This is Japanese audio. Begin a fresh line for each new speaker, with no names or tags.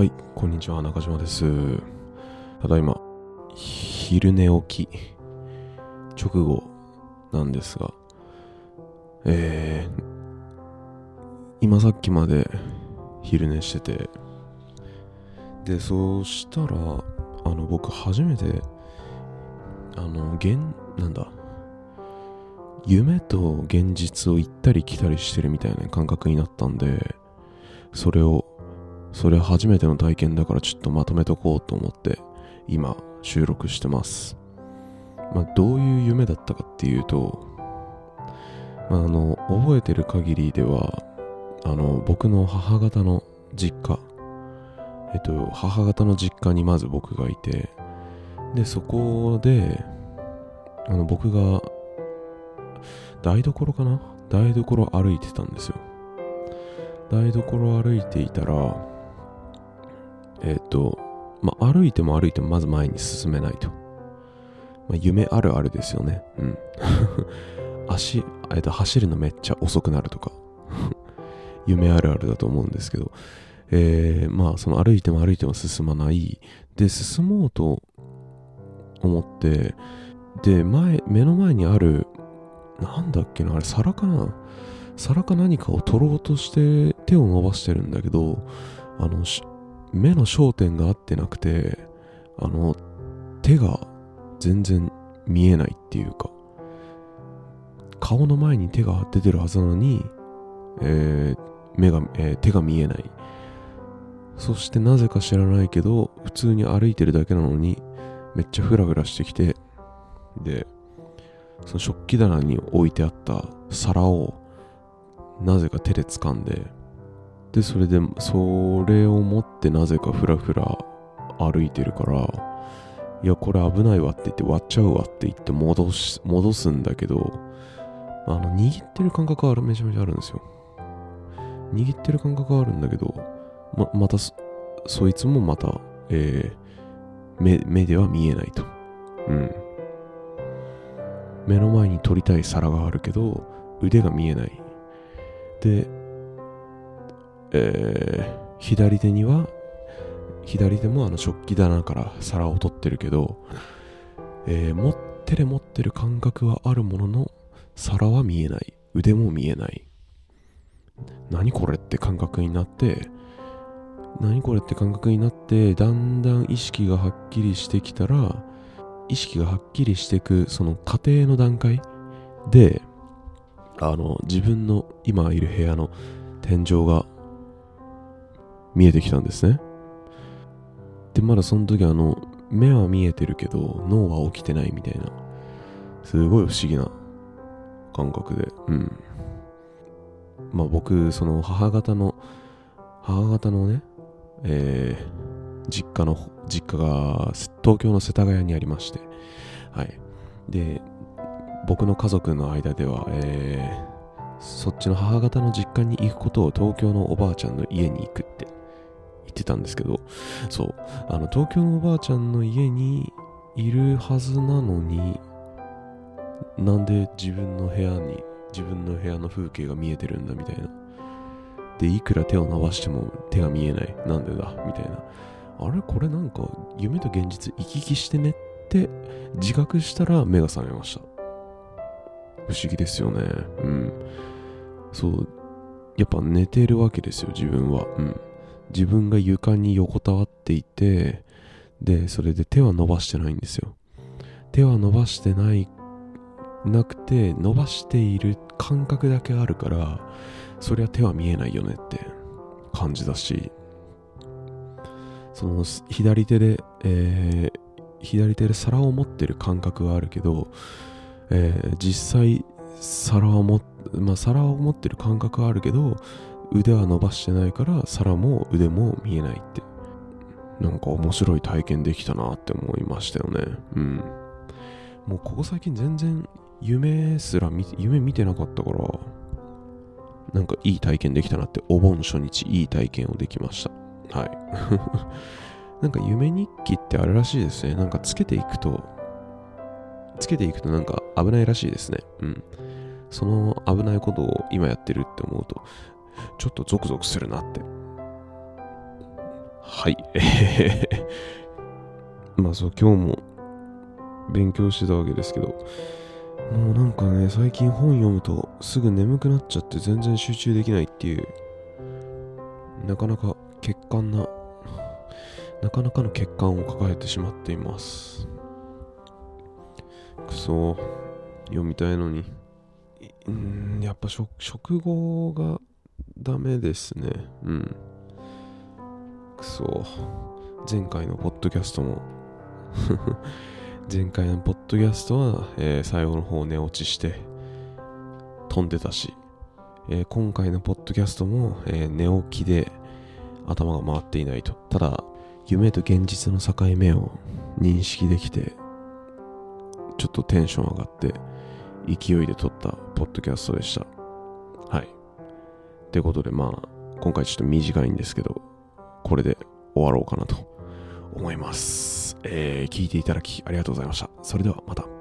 はい、こんにちは、中島です。ただいま、昼寝起き、直後なんですが、えー、今さっきまで昼寝してて、で、そうしたら、あの、僕初めて、あの、現、なんだ、夢と現実を行ったり来たりしてるみたいな感覚になったんで、それをそれ初めての体験だからちょっとまとめとこうと思って今収録してます。まあどういう夢だったかっていうと、まああの覚えてる限りではあの僕の母方の実家えっと母方の実家にまず僕がいてでそこであの僕が台所かな？台所歩いてたんですよ台所歩いていたらえ、ー、と、まあ、歩いても歩いてもまず前に進めないと。まあ、夢あるあるですよね。うん。足、えっと、走るのめっちゃ遅くなるとか。夢あるあるだと思うんですけど、えー、まあ、その歩いても歩いても進まない。で、進もうと思って、で、前、目の前にある、なんだっけな、あれ、皿かな皿か何かを取ろうとして手を伸ばしてるんだけど、あの、目の焦点が合ってなくて、あの、手が全然見えないっていうか、顔の前に手が出てるはずなのに、えー、目が、えー、手が見えない。そしてなぜか知らないけど、普通に歩いてるだけなのに、めっちゃフラフラしてきて、で、その食器棚に置いてあった皿を、なぜか手で掴んで、で、それで、それを持ってなぜかふらふら歩いてるから、いや、これ危ないわって言って割っちゃうわって言って戻し、戻すんだけど、あの、握ってる感覚はめちゃめちゃあるんですよ。握ってる感覚はあるんだけど、ま、またそ、そいつもまた、えー、目、目では見えないと。うん。目の前に取りたい皿があるけど、腕が見えない。で、えー、左手には、左手もあの食器棚から皿を取ってるけど、えー、持手で持ってる感覚はあるものの、皿は見えない。腕も見えない。何これって感覚になって、何これって感覚になって、だんだん意識がはっきりしてきたら、意識がはっきりしていく、その過程の段階で、あの、自分の今いる部屋の天井が見えてきたんですね。で、まだその時あの、目は見えてるけど、脳は起きてないみたいな、すごい不思議な感覚で、うん。まあ僕、その母方の、母方のね、えー、実家の、実家が東京の世田谷にありまして、はい。で、僕の家族の間では、えー、そっちの母方の実家に行くことを東京のおばあちゃんの家に行くって言ってたんですけど、そう、あの、東京のおばあちゃんの家にいるはずなのに、なんで自分の部屋に、自分の部屋の風景が見えてるんだみたいな。で、いくら手を伸ばしても手が見えない。なんでだ？みたいな。あれ？これなんか夢と現実行き来してねって自覚したら目が覚めました。不思議ですよね。うん。そう。やっぱ寝てるわけですよ、自分は。うん。自分が床に横たわっていて、で、それで手は伸ばしてないんですよ。手は伸ばしてない、なくて、伸ばしている感覚だけあるから、そりゃ手は見えないよねって感じだし、その左手で、えー、左手で皿を持ってる感覚はあるけど、えー、実際皿を持まあ、皿を持ってる感覚はあるけど腕は伸ばしてないから皿も腕も見えないって。なんか面白い体験できたなって思いましたよね。うん。もうここ最近全然夢すら夢見てなかったからなんかいい体験できたなってお盆初日いい体験をできました。はい。なんか夢日記ってあるらしいですね。なんかつけていくとつけていくとなんか危ないらしいですね。うん。その危ないことを今やってるって思うとちょっとゾクゾクするなって。はい。まあそう、今日も勉強してたわけですけど、もうなんかね、最近本読むとすぐ眠くなっちゃって全然集中できないっていう、なかなか欠陥な、なかなかの欠陥を抱えてしまっています。くそ、読みたいのに。うん、やっぱ食食後がダメですね。うん。くそ。前回のポッドキャストも 前回のポッドキャストは、えー最後の方寝落ちして飛んでたし、えー今回のポッドキャストも、えー寝起きで頭が回っていないとただ夢と現実の境目を認識できてちょっとテンション上がって勢いで撮ったポッドキャストでしたってことでまあ今回ちょっと短いんですけどこれで終わろうかなと思います。えー聞いていただきありがとうございました。それではまた。